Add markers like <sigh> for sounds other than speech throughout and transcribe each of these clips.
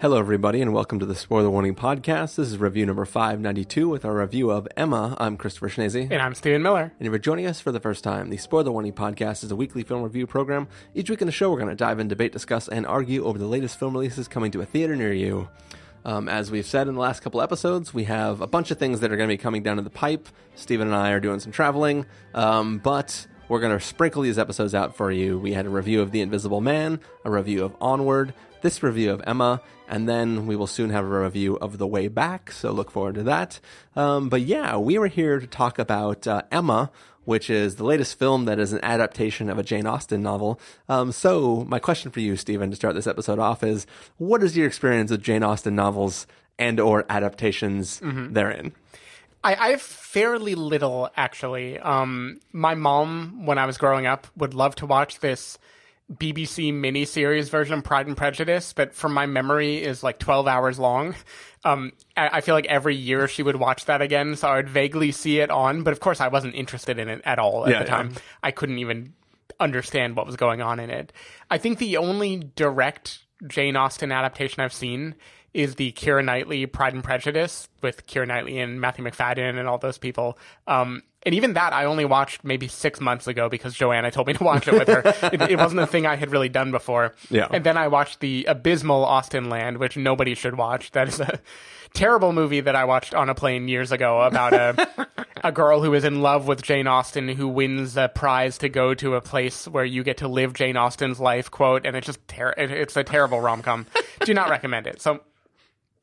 Hello, everybody, and welcome to the Spoiler Warning Podcast. This is review number 592 with our review of Emma. I'm Christopher Schnese. And I'm Stephen Miller. And if you're joining us for the first time, the Spoiler Warning Podcast is a weekly film review program. Each week in the show, we're going to dive in, debate, discuss, and argue over the latest film releases coming to a theater near you. Um, as we've said in the last couple episodes, we have a bunch of things that are going to be coming down to the pipe. Stephen and I are doing some traveling, um, but we're going to sprinkle these episodes out for you. We had a review of The Invisible Man, a review of Onward, this review of Emma, and then we will soon have a review of The Way Back, so look forward to that. Um, but yeah, we were here to talk about uh, Emma, which is the latest film that is an adaptation of a Jane Austen novel. Um, so, my question for you, Stephen, to start this episode off is what is your experience with Jane Austen novels and or adaptations therein? I, I have fairly little, actually. Um, my mom, when I was growing up, would love to watch this BBC miniseries version of Pride and Prejudice, but from my memory is like 12 hours long. Um, I, I feel like every year she would watch that again, so I would vaguely see it on, but of course I wasn't interested in it at all at Yeah, the time. I couldn't even understand what was going on in it. I think the only direct Jane Austen adaptation I've seen is the Keira Knightley Pride and Prejudice with Keira Knightley and Matthew Macfadyen and all those people. Um, and even that I only watched maybe six months ago because Joanna told me to watch it with her. <laughs> it, it wasn't a thing I had really done before. Yeah. And then I watched the abysmal Austenland, which nobody should watch. That is a <laughs> terrible movie that I watched on a plane years ago about a <laughs> a girl who is in love with Jane Austen who wins a prize to go to a place where you get to live Jane Austen's life. Quote, and it's just ter- it- it's a terrible rom com. Do not recommend it. So.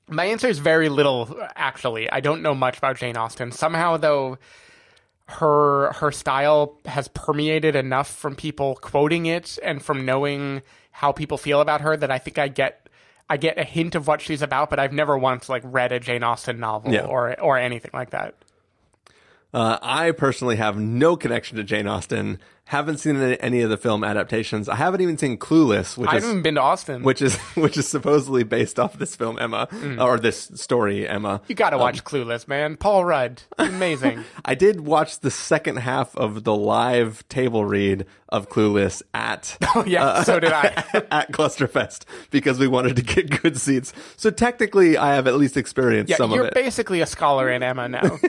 My answer is very little, actually. I don't know much about Jane Austen. Somehow, though, her her style has permeated enough from people quoting it and from knowing how people feel about her that I think I get I get a hint of what she's about, but I've never once like read a Jane Austen novel Yeah. or or anything like that. Uh, I personally have no connection to Jane Austen. Haven't seen any, of the film adaptations. I haven't even seen Clueless, which I haven't even been to Austin. which is <laughs> which is supposedly based off this film Emma mm. or this story Emma. you got to watch um, Clueless, man. Paul Rudd, <laughs> amazing. I did watch the second half of the live table read of Clueless at <laughs> oh yeah, uh, so did I. at Clusterfest because we wanted to get good seats. So technically, I have at least experienced Yeah, some of it. you're basically a scholar in Emma now.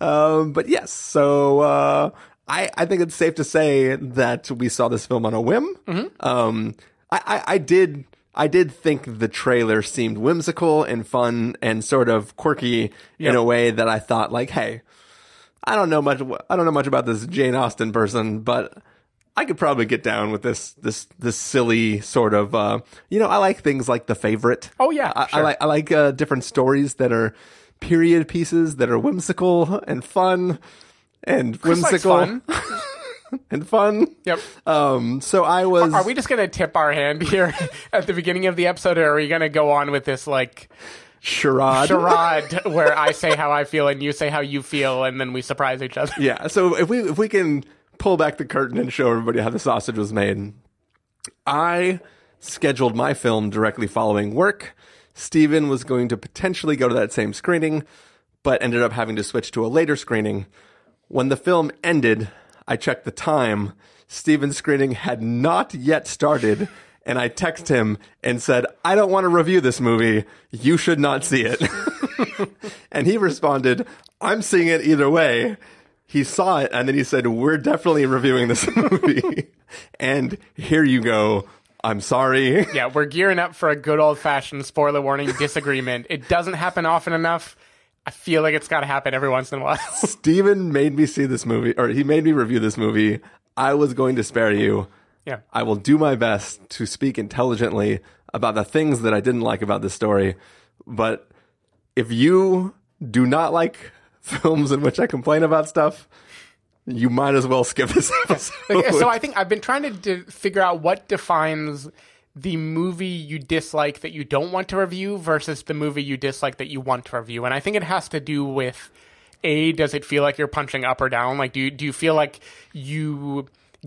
Um, but yes, so uh, I I think it's safe to say that we saw this film on a whim. Um, I, I I did. I did think the trailer seemed whimsical and fun and sort of quirky in a way that I thought like, hey, I don't know much. I don't know much about this Jane Austen person, but I could probably get down with this this this silly sort of. Uh, you know, I like things like The Favorite. Oh, yeah, I, I like I like uh, different stories that are period pieces that are whimsical and fun and whimsical <laughs> and fun. Yep. Um, so I was. Are we just gonna tip our hand here <laughs> at the beginning of the episode, or are we gonna go on with this like charade? charade where I say how I feel and you say how you feel, and then we surprise each other? Yeah. So if we if we can pull back the curtain and show everybody how the sausage was made, I scheduled my film directly following work. Stephen was going to potentially go to that same screening, but ended up having to switch to a later screening. When the film ended, I checked the time. Stephen's screening had not yet started, and I texted him and said, I don't want to review this movie. You should not see it. <laughs> and he responded, I'm seeing it either way. He saw it, and then he said, We're definitely reviewing this <laughs> movie. and here you go. I'm sorry. <laughs> Yeah, we're gearing up for a good old fashioned spoiler warning disagreement. It doesn't happen often enough. I feel like it's got to happen every once in a while. <laughs> Stephen made me see this movie, or he made me review this movie. I was going to spare you. yeah. I will do my best to speak intelligently about the things that I didn't like about this story. But if you do not like <laughs> films in which I complain about stuff, you might as well skip this <laughs> episode. so I think I've been trying to d- figure out what defines the movie you dislike that you don't want to review versus the movie you dislike that you want to review. And I think it has to do with a does it feel like you're punching up or down? Like do you, do you feel like you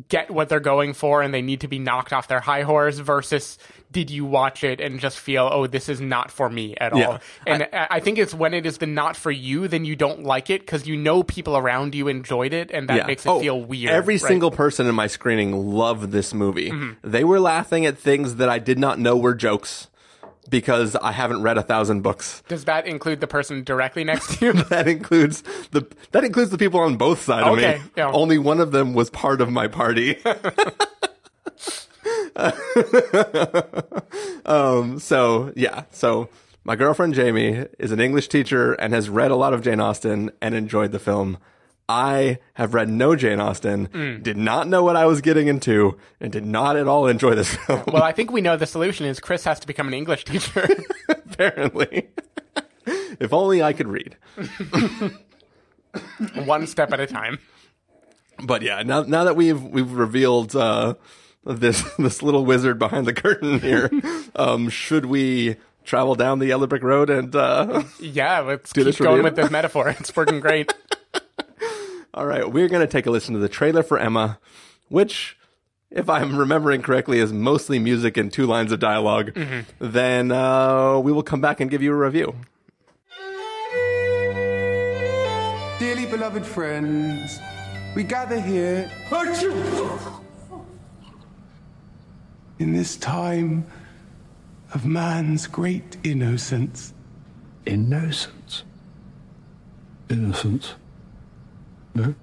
get what they're going for and they need to be knocked off their high horse versus did you watch it and just feel oh this is not for me at all and I, I think it's when it is the not for you then you don't like it because you know people around you enjoyed it and that Yeah. makes it Oh, feel weird Every right? Mm-hmm. single person in my screening loved this movie. They were laughing at things that I did not know were jokes. Because I haven't read a thousand books. Does that include the person directly next to <laughs> you? That includes the that includes the people on both sides of me. yeah. Only one of them was part of my party. <laughs> um. So yeah. So my girlfriend Jamie is an English teacher and has read a lot of Jane Austen and enjoyed the film. I have read no Jane Austen, Mm. did not know what I was getting into, and did not at all enjoy this film. <laughs> well, I think we know the solution is Chris has to become an English teacher. <laughs> <laughs> apparently. if only I could read. One step at a time. But yeah, now now that we've we've revealed uh, this this little wizard behind the curtain here, um, should we travel down the yellow brick road and uh, Yeah, let's Do keep going with this metaphor. It's working great. All right, we're gonna take a listen to the trailer for Emma, which. If I'm remembering correctly, is mostly music and two lines of dialog Then uh, we will come back and give you a review. Dearly beloved friends, we gather here in this time of man's great innocence. Innocence. Innocence. No?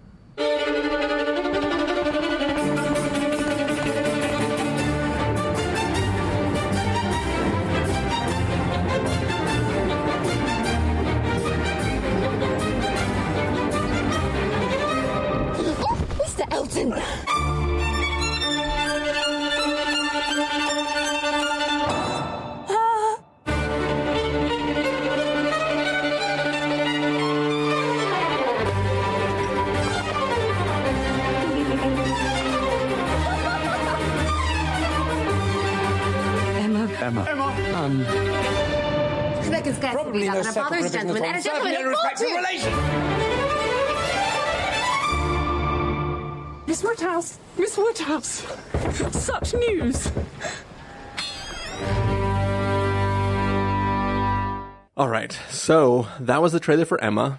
I can scarcely read a father is a gentleman and a gentleman is fortune! Miss Woodhouse! Miss Woodhouse! Such news! All right. So that was the trailer for Emma.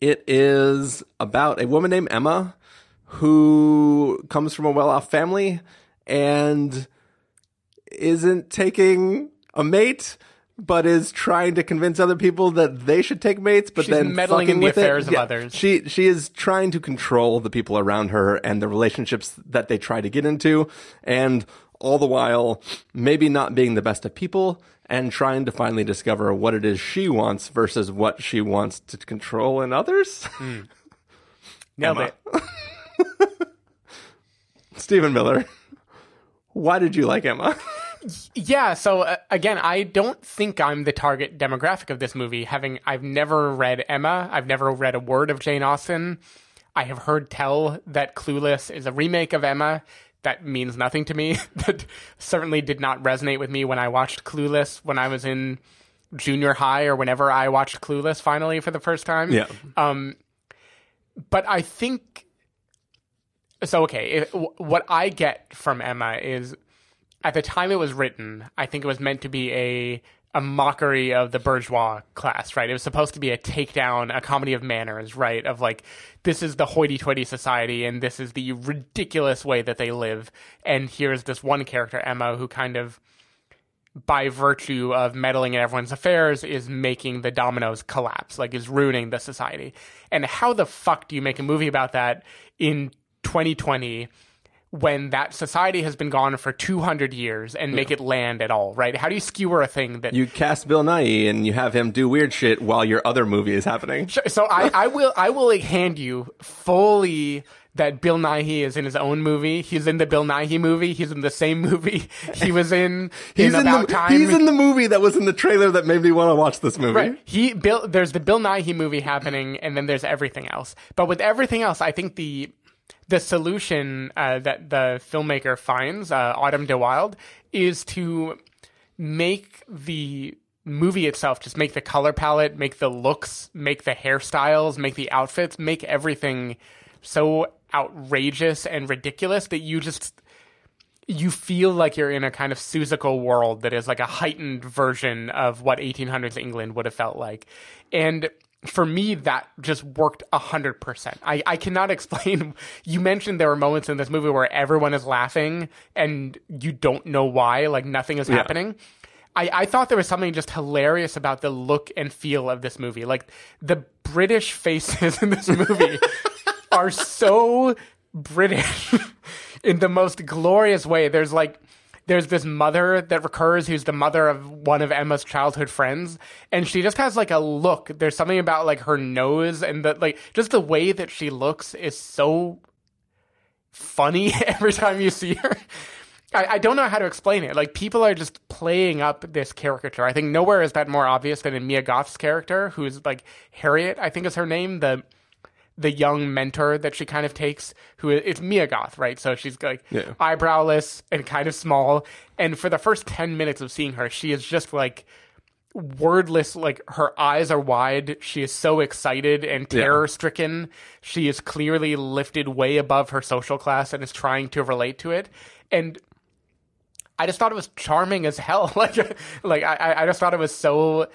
It is about a woman named Emma who comes from a well off family and isn't taking a mate, but is trying to convince other people that they should take mates, but She's then meddling in the with it. affairs of others. She she is trying to control the people around her and the relationships that they try to get into, and all the while maybe not being the best of people and trying to finally discover what it is she wants versus what she wants to control in others. Hmm. <laughs> Nailed Emma. it. <laughs> Stephen Miller, why did you like Emma? Yeah, so uh, again, I don't think I'm the target demographic of this movie. Having I've never read Emma, I've never read a word of Jane Austen. I have heard tell that Clueless is a remake of Emma. That means nothing to me. <laughs> that certainly did not resonate with me when I watched Clueless when I was in junior high or whenever I watched Clueless finally for the first time. yeah. Um, but I think so. Okay, w- what I get from Emma is at the time it was written, I think it was meant to be a a mockery of the bourgeois class, right? It was supposed to be a takedown, a comedy of manners, right? Of like, this is the hoity-toity society, and this is the ridiculous way that they live, and here's this one character, Emma, who kind of by virtue of meddling in everyone's affairs is making the dominoes collapse, like is ruining the society. And how the fuck do you make a movie about that in 2020 when that society has been gone for 200 years and make it land at all, right? How do you skewer a thing that You cast Bill Nighy and you have him do weird shit while your other movie is happening. so I, I will I will like hand you fully that Bill Nighy is in his own movie. He's in the Bill Nighy movie. He's in the same <laughs> movie he was in He's in in, about the time. he's in the movie that was in the trailer that made me want to watch this movie. Right. He Bill there's the Bill Nighy movie happening and then there's everything else. But with everything else, I think the the solution uh, that the filmmaker finds, uh, Autumn de Wilde, is to make the movie itself just make the color palette, make the looks, make the hairstyles, make the outfits, make everything so outrageous and ridiculous that you just you feel like you're in a kind of Seussical world that is like a heightened version of what 1800s England would have felt like. And for me, that just worked 100%. I, I cannot <laughs> explain. You mentioned there were moments in this movie where everyone is laughing and you don't know why, like nothing is happening. I, I thought there was something just hilarious about the look and feel of this movie. Like the British faces in this movie <laughs> are so British <laughs> in the most glorious way. There's like there's this mother that recurs who's the mother of one of Emma's childhood friends and she just has like a look. There's something about like her nose and the like just the way that she looks is so funny <laughs> every time you see her. I, I don't know how to explain it. Like people are just playing up this caricature. I think nowhere is that more obvious than in mia goth's character who's like harriet i think is her name the the young mentor that she kind of takes, who it's Mia Goth, right? So she's like Yeah. eyebrowless and kind of small. And for the first 10 minutes of seeing her, she is just like wordless. Like her eyes are wide. She is so excited and terror stricken. She is clearly lifted way above her social class and is trying to relate to it. And I just thought it was charming as hell. <laughs> like, like I, I just thought it was so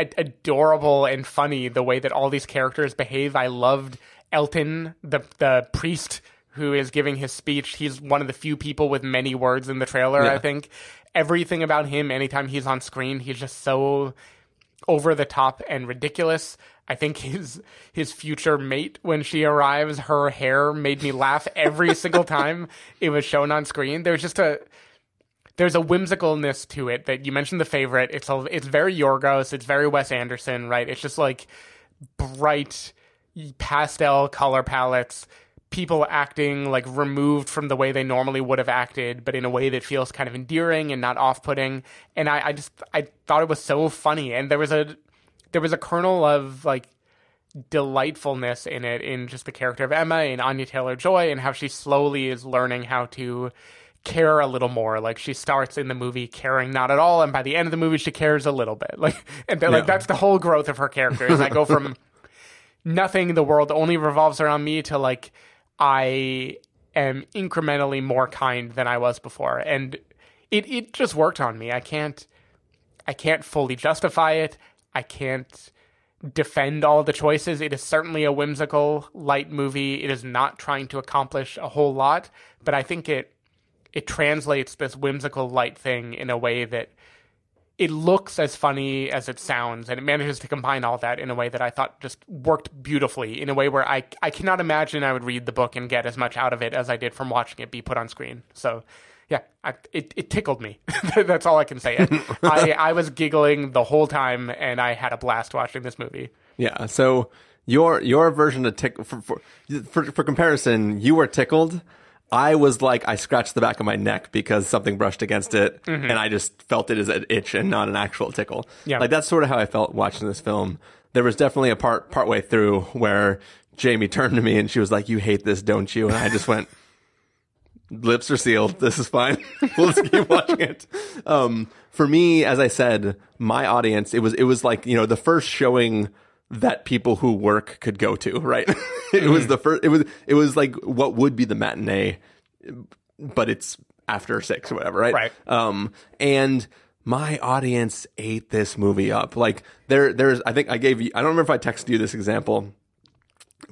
ad- adorable and funny the way that all these characters behave. I loved Elton, the the priest who is giving his speech. He's one of the few people with many words in the trailer. I think everything about him, anytime he's on screen, he's just so over the top and ridiculous. I think his his future mate when she arrives, her hair made me laugh every single time <laughs> it was shown on screen. There's just a there's a whimsicalness to it that you mentioned the favorite. It's a, it's very Yorgos. It's very Wes Anderson, right? It's just like bright pastel color palettes, people acting like removed from the way they normally would have acted, but in a way that feels kind of endearing and not off-putting. And I, I just I thought it was so funny, and there was a there was a kernel of like delightfulness in it in just the character of Emma and Anya Taylor Joy and how she slowly is learning how to care a little more. Like she starts in the movie caring not at all, and by the end of the movie she cares a little bit. <laughs> Like and like that's the whole growth of her character. Is I go from <laughs> nothing the world only revolves around me to like I am incrementally more kind than I was before. And it, it just worked on me. I can't I can't fully justify it. I can't defend all the choices. It is certainly a whimsical, light movie. It is not trying to accomplish a whole lot, but I think it it translates this whimsical light thing in a way that it looks as funny as it sounds, and it manages to combine all that in a way that I thought just worked beautifully. In a way where I I cannot imagine I would read the book and get as much out of it as I did from watching it be put on screen. So. Yeah, I, it it tickled me. <laughs> That's all I can say. <laughs> I I was giggling the whole time, and I had a blast watching this movie. Yeah. So your your version of tick for for, for for comparison, you were tickled. I was like, I scratched the back of my neck because something brushed against it, and I just felt it as an itch and not an actual tickle. Yeah. Like that's sort of how I felt watching this film. There was definitely a part partway through where Jamie turned to me and she was like, "You hate this, don't you?" And I just went. <laughs> Lips are sealed. This is fine. <laughs> we'll just keep watching it. Um, for me, as I said, my audience, it was it was like you know the first showing that people who work could go to. Right. <laughs> it was the first. It was it was like what would be the matinee, but it's after six or whatever. Right. Right. Um, and my audience ate this movie up. Like there, there's. I think I gave you. I don't remember if I texted you this example.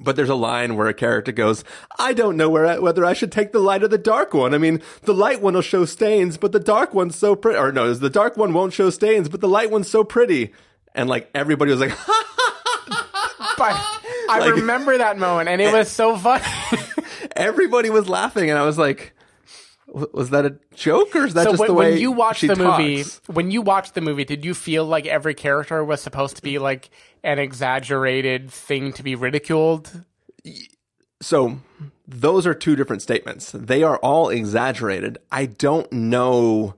But there's a line where a character goes, "I don't know where I, whether I should take the light or the dark one. I mean, the light one will show stains, but the dark one's so pretty. Or no, the dark one won't show stains, but the light one's so pretty." And like everybody was like, <laughs> But I Like- remember that moment, and it was so funny. <laughs> everybody was laughing, and I was like, "Was that a joke, or is that so just when, the way when you watched the movie, talks? when you watched the movie, did you feel like every character was supposed to be like an exaggerated thing to be ridiculed? So those are two different statements. They are all exaggerated. I don't know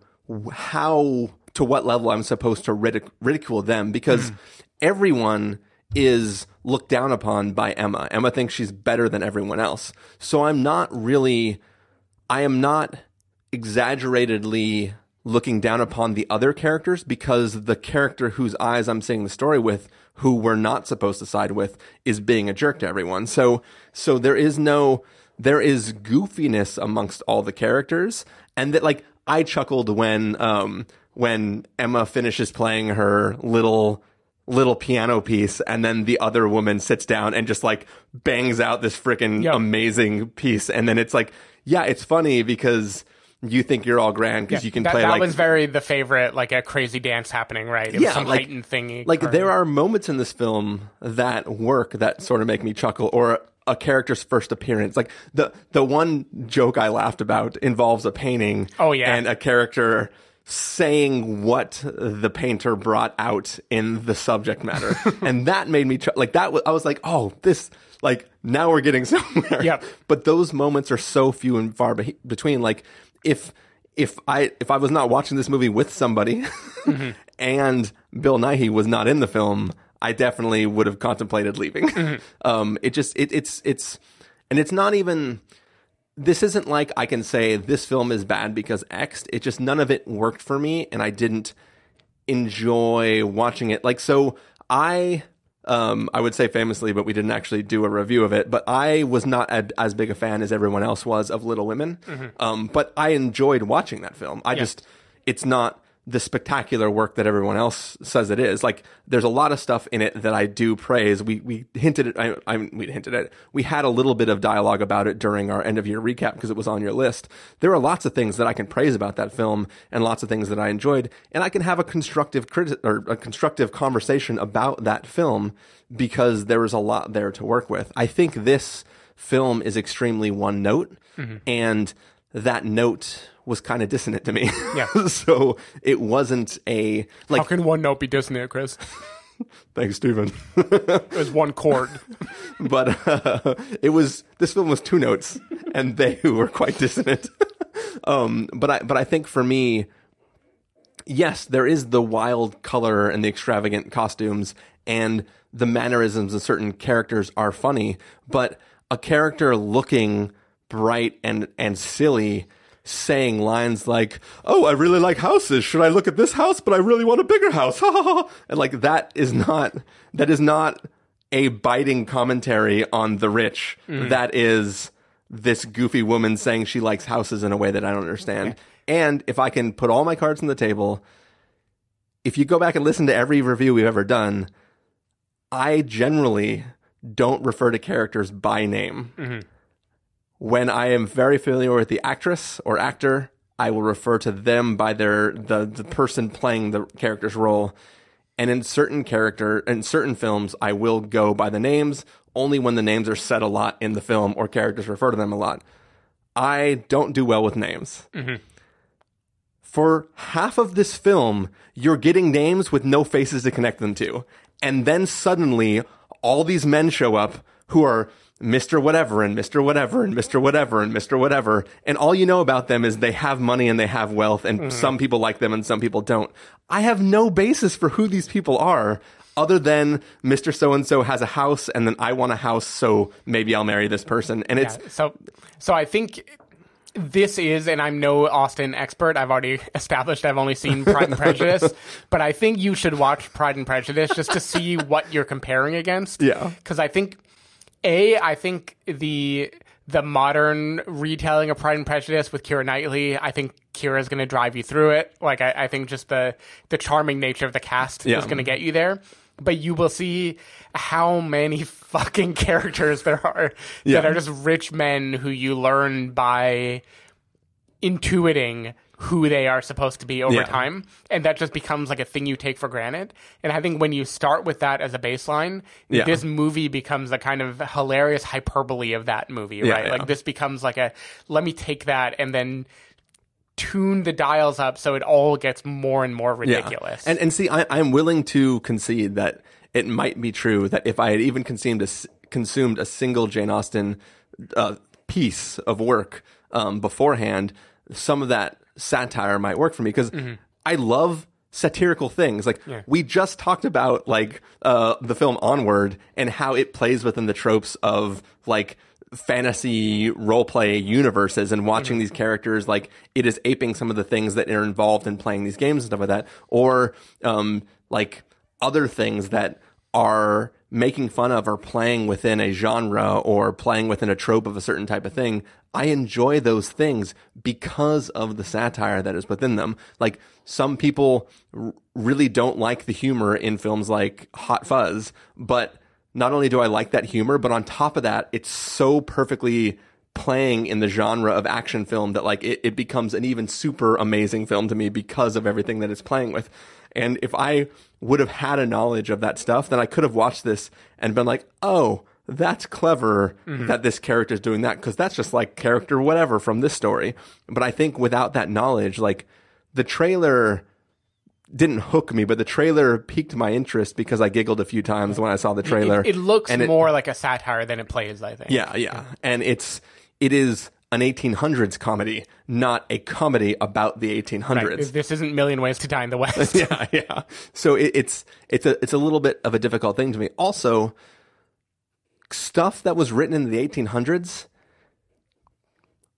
how to what level I'm supposed to ridic- ridicule them because mm. everyone is looked down upon by Emma. Emma thinks she's better than everyone else. So I'm not really I am not exaggeratedly looking down upon the other characters because the character whose eyes I'm seeing the story with, who we're not supposed to side with, is being a jerk to everyone. So, so there is no, there is goofiness amongst all the characters. And that, like, I chuckled when, um, when Emma finishes playing her little, little piano piece and then the other woman sits down and just like bangs out this freaking Yeah. amazing piece and then it's like yeah it's funny because you think you're all grand because you can that, play that like was very the favorite, like a crazy dance happening, right? It was Yeah, some like- heightened thingy. like or- there are moments in this film that work that sort of make me chuckle or a character's first appearance like the the one joke i laughed about involves a painting Oh, yeah. and a character saying what the painter brought out in the subject matter. <laughs> And that made me ch- like that was, i was like oh this like now we're getting <laughs> somewhere. Yep. but those moments are so few and far be- between. Like if if i if i was not watching this movie with somebody <laughs> and bill nighy was not in the film i definitely would have contemplated leaving. Um it just it, it's it's and it's not even this isn't like i can say this film is bad because x it just none of it worked for me and i didn't enjoy watching it. Like, so I, um, I would say famously, but we didn't actually do a review of it. But I was not a, as big a fan as everyone else was of Little Women. Um, but I enjoyed watching that film. I just, it's not the spectacular work that everyone else says it is. Like, there's a lot of stuff in it that I do praise. We we hinted at, I, I we hinted at, we had a little bit of dialogue about it during our end of year recap because it was on your list. There are lots of things that I can praise about that film and lots of things that I enjoyed, and I can have a constructive criti- or a constructive conversation about that film because there is a lot there to work with. I think this film is extremely one note, mm-hmm. and that note was kind of dissonant to me. Yeah. <laughs> so it wasn't a like. How can one note be dissonant, Chris? <laughs> Thanks, Stephen. It was one chord. <laughs> but uh, it was this film was two notes, and they were quite dissonant. um, but I but I think for me, yes, there is the wild color and the extravagant costumes and the mannerisms of certain characters are funny, but a character looking bright and and silly saying lines like oh i really like houses. Should i look at this house? But i really want a bigger house. <laughs> And like that is not that is not a biting commentary on the rich. Mm. That is this goofy woman saying she likes houses in a way that i don't understand. And if i can put all my cards on the table if you go back and listen to every review we've ever done i generally don't refer to characters by name mm-hmm. When I am very familiar with the actress or actor, I will refer to them by their the the person playing the character's role. And in certain character in certain films, I will go by the names only when the names are said a lot in the film or characters refer to them a lot. I don't do well with names. Mm-hmm. For half of this film, you're getting names with no faces to connect them to. And then suddenly, all these men show up who are Mr. Whatever and Mr. Whatever and Mr. Whatever and Mr. Whatever. And all you know about them is they have money and they have wealth, and mm. some people like them and some people don't. I have no basis for who these people are other than Mr. So and so has a house, and then I want a house, so maybe I'll marry this person. And it's. Yeah, so so I think this is, and I'm no Austen expert. I've already <laughs> established I've only seen Pride and Prejudice, <laughs> but I think you should watch Pride and Prejudice just to see what you're comparing against. Yeah. because I think a I think the the modern retelling of Pride and Prejudice with Keira Knightley, I think Keira's going to drive you through it. Like I, I think just the the charming nature of the cast Yeah. is going to get you there. But you will see how many <laughs> fucking characters there are Yeah. that are just rich men who you learn by intuiting who they are supposed to be over Yeah. time and that just becomes like a thing you take for granted. And i think when you start with that as a baseline Yeah. this movie becomes a kind of hilarious hyperbole of that movie Yeah, right? Like this becomes like a let me take that and then tune the dials up so it all gets more and more ridiculous. And and see, I, I'm willing to concede that it might be true that if I had even consumed a consumed a single Jane Austen uh, piece of work um, beforehand, some of that satire might work for me because I love satirical things. Like we just talked about, like uh, the film Onward and how it plays within the tropes of like fantasy role play universes and watching these characters like it is aping some of the things that are involved in playing these games and stuff like that. Or um like other things that are making fun of or playing within a genre or playing within a trope of a certain type of thing i enjoy those things because of the satire that is within them like some people r- really don't like the humor in films like hot fuzz but not only do I like that humor, but on top of that, it's so perfectly playing in the genre of action film that like it, it becomes an even super amazing film to me because of everything that it's playing with. And if I would have had a knowledge of that stuff, then I could have watched this and been like, oh, that's clever mm-hmm. that this character is doing that because that's just like character whatever from this story. But I think without that knowledge, like the trailer didn't hook me, but the trailer piqued my interest because I giggled a few times when I saw the trailer. It, it looks And it- more like a satire than it plays, I think. yeah, yeah. And it's it is an 1800s comedy, not a comedy about the 1800s. Right. This isn't Million Ways to Die in the <laughs> West. yeah, yeah. So it, it's it's a it's a little bit of a difficult thing to me. Also, stuff that was written in the 1800s.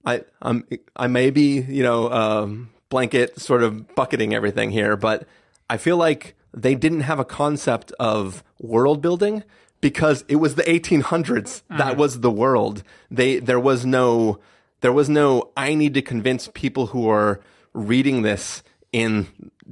I I'm I may be you know um, blanket sort of bucketing everything here, but I feel like they didn't have a concept of world building because it was the 1800s that was the world. They there was no there was no I need to convince people who are reading this in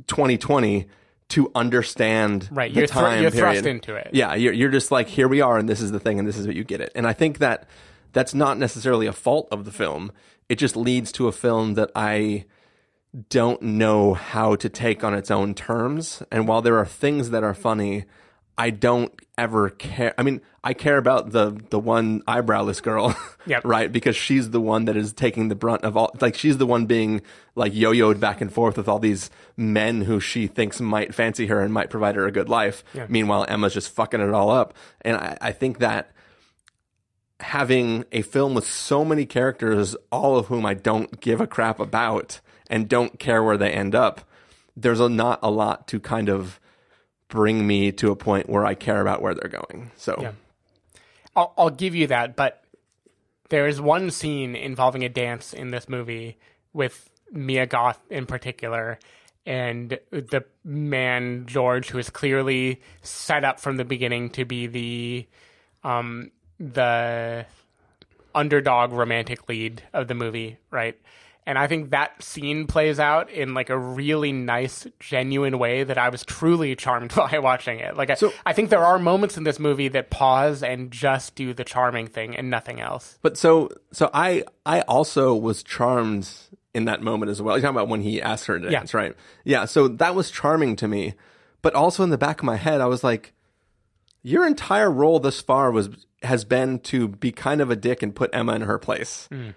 2020 to understand Right, the you're thr- time you're thrust into it. Yeah, you're you're just like here we are and this is the thing and this is what you get it. And I think that that's not necessarily a fault of the film. It just leads to a film that I don't know how to take on its own terms. And while there are things that are funny, I don't ever care. I mean, I care about the the one eyebrowless girl, <laughs> Yep. right? Because she's the one that is taking the brunt of all. Like she's the one being like yo-yoed back and forth with all these men who she thinks might fancy her and might provide her a good life. Meanwhile, Emma's just fucking it all up. And I, I think that having a film with so many characters, all of whom I don't give a crap about and don't care where they end up, there's a, not a lot to kind of bring me to a point where I care about where they're going. So, Yeah. I'll, I'll give you that, but there is one scene involving a dance in this movie with Mia Goth in particular, and the man George, who is clearly set up from the beginning to be the um, the underdog romantic lead of the movie, right? And I think that scene plays out in like a really nice, genuine way that I was truly charmed <laughs> by watching it. Like, I, I think there are moments in this movie that pause and just do the charming thing and nothing else. but so, so I, I also was charmed in that moment as well. You're talking about when he asked her to Yeah. dance, right? Yeah. So that was charming to me. But also in the back of my head, I was like, your entire role thus far was has been to be kind of a dick and put Emma in her place. Hmm.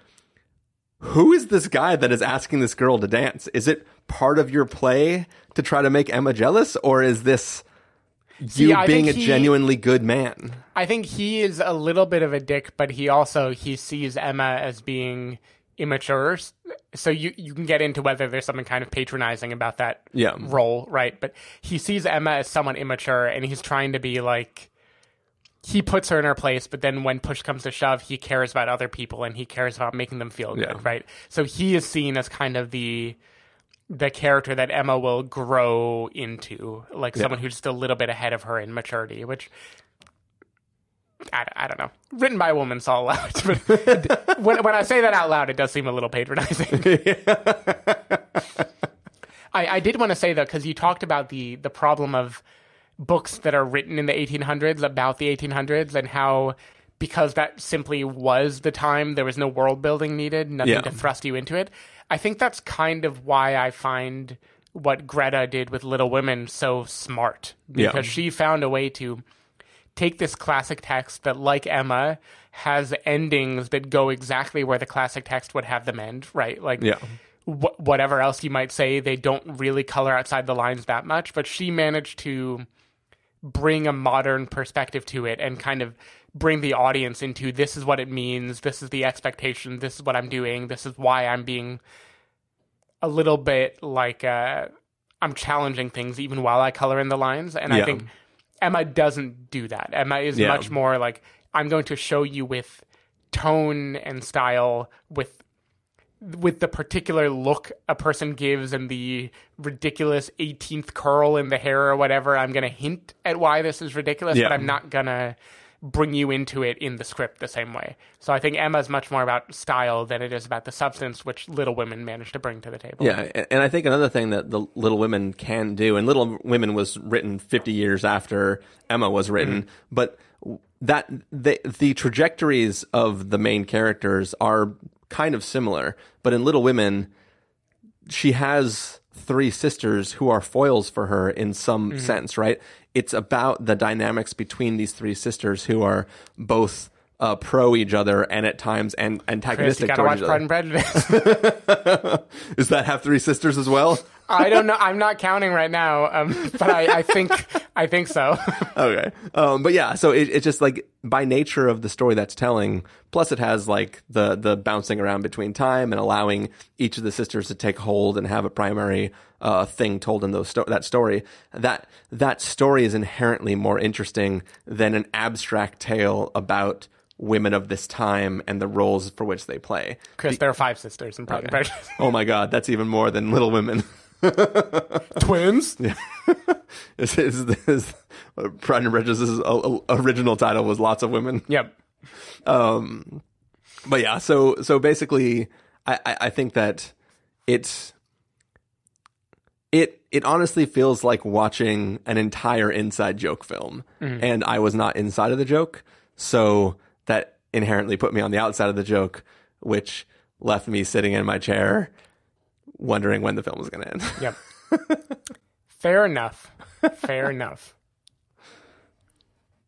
Who is this guy that is asking this girl to dance? Is it part of your play to try to make Emma jealous, or is this you I being a he- genuinely good man? I think he is a little bit of a dick, but he also he sees Emma as being immature. So you you can get into whether there's something kind of patronizing about that Yeah. role, right? But he sees Emma as someone immature, and he's trying to be like he puts her in her place, but then when push comes to shove, he cares about other people and he cares about making them feel good, Yeah. right? So he is seen as kind of the the character that Emma will grow into, like someone who's just a little bit ahead of her in maturity, which I, I don't know. Written by a woman, so I'll allow it. But <laughs> when, when I say that out loud, it does seem a little patronizing. <laughs> I, I did want to say though, because you talked about the the problem of books that are written in the 1800s about the 1800s and how because that simply was the time there was no world building needed, nothing Yeah. to thrust you into it. I think that's kind of why I find what Greta did with Little Women so smart Yeah. because she found a way to take this classic text that, like Emma, has endings that go exactly where the classic text would have them end, right? Like, Yeah. wh- whatever else you might say, they don't really color outside the lines that much, but she managed to bring a modern perspective to it and kind of bring the audience into this is what it means, this is the expectation, this is what I'm doing, this is why I'm being a little bit like uh, I'm challenging things even while I color in the lines. And Yeah. I think Emma doesn't do that. Emma is Yeah. much more like I'm going to show you with tone and style with with the particular look a person gives and the ridiculous 18th curl in the hair or whatever i'm going to hint at why this is ridiculous Yeah. but i'm not going to bring you into it in the script the same way. So i think emma's much more about style than it is about the substance which little women managed to bring to the table. Yeah, and I think another thing that the Little Women can do, and Little Women was written 50 years after Emma was written, mm-hmm. but that the the trajectories of the main characters are kind of similar, but in Little Women, she has three sisters who are foils for her in some Mm-hmm. sense, right? It's about the dynamics between these three sisters who are both uh, pro each other and at times and Chris, you antagonistic gotta watch each Pride and Prejudice. <laughs> Is that have three sisters as well? I don't know. I'm not counting right now, um, but I, I think <laughs> I think so. okay. Um, but yeah, so it, it's just like by nature of the story that's telling, plus it has like the the bouncing around between time and allowing each of the sisters to take hold and have a primary uh, thing told in those sto- that story. That that story is inherently more interesting than an abstract tale about women of this time and the roles for which they play. Chris, there are five sisters in Pride and Prejudice. Oh my god, that's even more than Little Women. <laughs> Twins. <laughs> This is this Pride and Prejudice's o- o- original title was Lots of Women. Yep. Um, but yeah, so so basically, I, I, I think that it's it it honestly feels like watching an entire inside joke film, mm-hmm. and I was not inside of the joke, so that inherently put me on the outside of the joke, which left me sitting in my chair, wondering when the film was going to end. <laughs> Yep. Fair enough. Fair enough.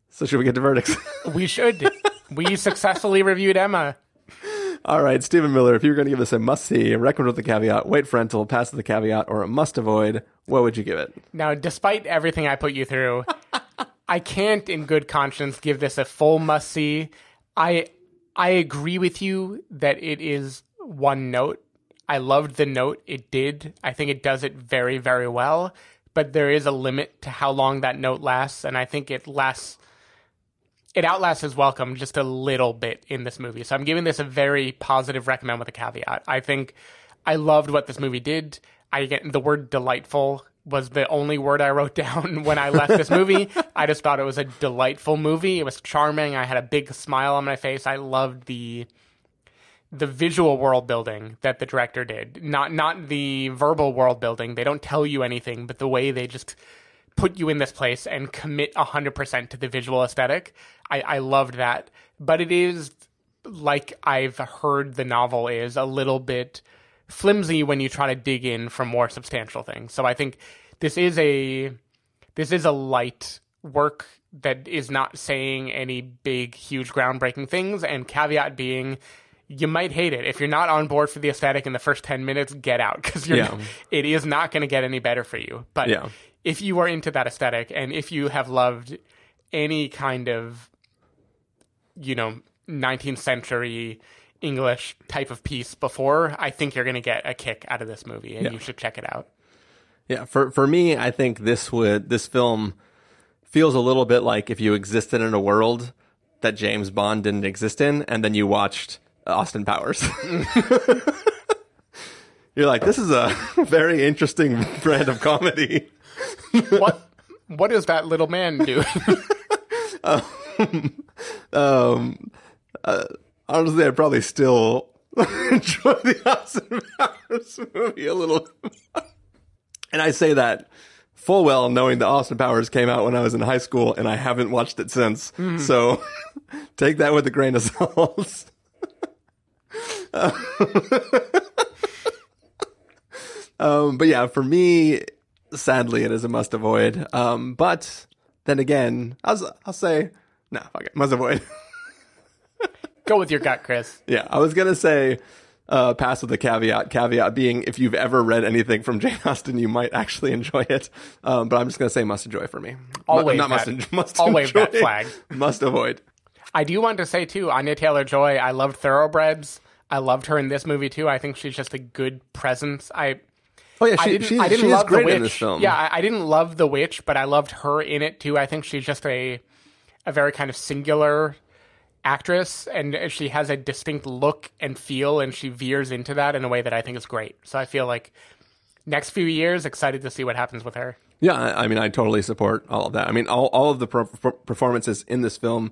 so should we get to verdicts? <laughs> We should. We successfully reviewed Emma. All right, Stephen Miller, if you were going to give this a must see, a recommend with the caveat, wait for rental, pass with the caveat, or a must avoid, what would you give it? Now, despite everything I put you through, <laughs> I can't, in good conscience, give this a full must see. I I agree with you that it is one note. I loved the note it did. I think it does it very, very well. But there is a limit to how long that note lasts, and I think it lasts. It outlasts his welcome just a little bit in this movie. So I'm giving this a very positive recommend with a caveat. I think I loved what this movie did. I get the word delightful was the only word I wrote <laughs> down when I left this movie. I just thought it was a delightful movie. It was charming. I had a big smile on my face. I loved the the visual world building that the director did. Not not the verbal world building. They don't tell you anything, but the way they just put you in this place and commit 100% to the visual aesthetic. I, I loved that. But it is like I've heard the novel is a little bit flimsy when you try to dig in for more substantial things. So I think this is a this is a light work that is not saying any big huge groundbreaking things and caveat being you might hate it if you're not on board for the aesthetic in the first 10 minutes get out because Yeah. <laughs> it is not going to get any better for you but Yeah. if you are into that aesthetic and if you have loved any kind of you know 19th century english type of piece before i think you're going to get a kick out of this movie and Yeah. you should check it out Yeah, for for me, I think this would this film feels a little bit like if you existed in a world that James Bond didn't exist in, and then you watched Austin Powers. <laughs> You're like, this is a <laughs> very interesting brand of comedy. <laughs> what what is that little man doing um, um, uh, Honestly, I'd probably still enjoy the Austin Powers movie a little. and I say that full well knowing that Austin Powers came out when I was in high school and I haven't watched it since. Hmm. So take that with a grain of salt. Um, but yeah, for me, sadly, it is a must avoid. Um, but then again, I'll, I'll say, no, fuck it, must avoid. go with your gut chris <laughs> Yeah, I was gonna say uh, pass with a caveat. Caveat being, if you've ever read anything from Jane Austen, you might actually enjoy it. Um, but I'm just gonna say must enjoy for me. Wave not must, that- en- must I'll wave that flag. <laughs> Must avoid. I do want to say too, Anya Taylor Joy. I loved Thoroughbreds. I loved her in this movie too. I think she's just a good presence. I Oh yeah, I she, didn't, she's, I didn't she love great the witch. in this film. Yeah, I, I didn't love the witch, but I loved her in it too. I think she's just a a very kind of singular actress, and she has a distinct look and feel, and she veers into that in a way that I think is great. So I feel like next few years, excited to see what happens with her. Yeah, I I mean, I totally support all of that. I mean, all, all of the per- performances in this film,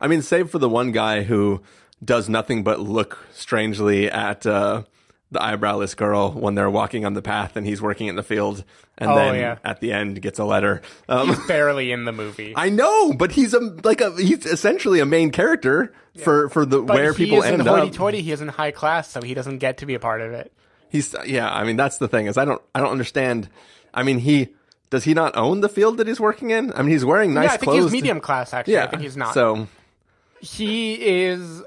I mean, save for the one guy who does nothing but look strangely at uh, the eyebrowless girl when they're walking on the path and he's working in the field, and Oh, then yeah. at the end gets a letter. Um, He's barely in the movie. I know, but he's a like a he's essentially a main character for for the but where he people end up. hoity-toity. He is in high class, so he doesn't get to be a part of it. He's yeah. I mean, that's the thing is I don't I don't understand. I mean, he does he not own the field that he's working in? I mean, he's wearing nice yeah, I think clothes. he's medium class. Actually, yeah, I think he's not. So he is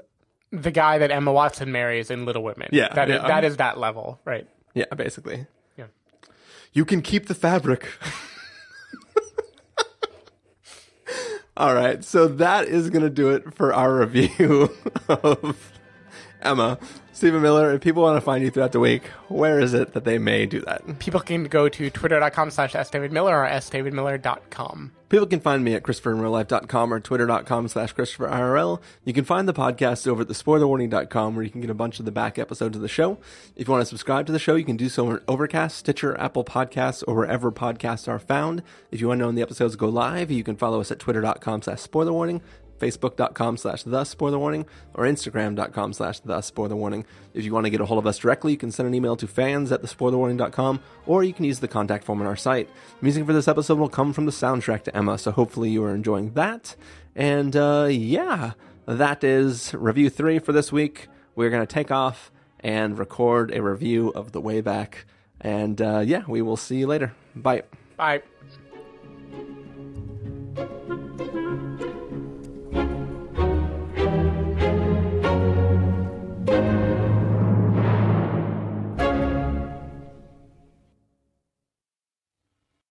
the guy that Emma Watson marries in Little Women. Yeah, that is yeah. that is that level, right? yeah, basically. Yeah. You can keep the fabric. <laughs> All right, so that is going to do it for our review <laughs> of Emma. Stephen Miller, if people want to find you throughout the week, where is it that they may do that? People can go to twitter.com slash sdavidmiller or sdavidmiller.com. People can find me at ChristopherInRealLife.com or Twitter.com slash ChristopherIRL. You can find the podcast over at TheSpoilerWarning.com where you can get a bunch of the back episodes of the show. If you want to subscribe to the show, you can do so on Overcast, Stitcher, Apple Podcasts, or wherever podcasts are found. If you want to know when the episodes go live, you can follow us at Twitter.com slash SpoilerWarning. Facebook.com slash the spoiler warning or Instagram.com slash the spoiler warning. If you want to get a hold of us directly, you can send an email to fans at thespoilerwarning.com or you can use the contact form on our site. Music for this episode will come from the soundtrack to Emma, so hopefully you are enjoying that. And uh, yeah, that is review three for this week. We're going to take off and record a review of The Way Back. And uh, yeah, we will see you later. Bye. Bye.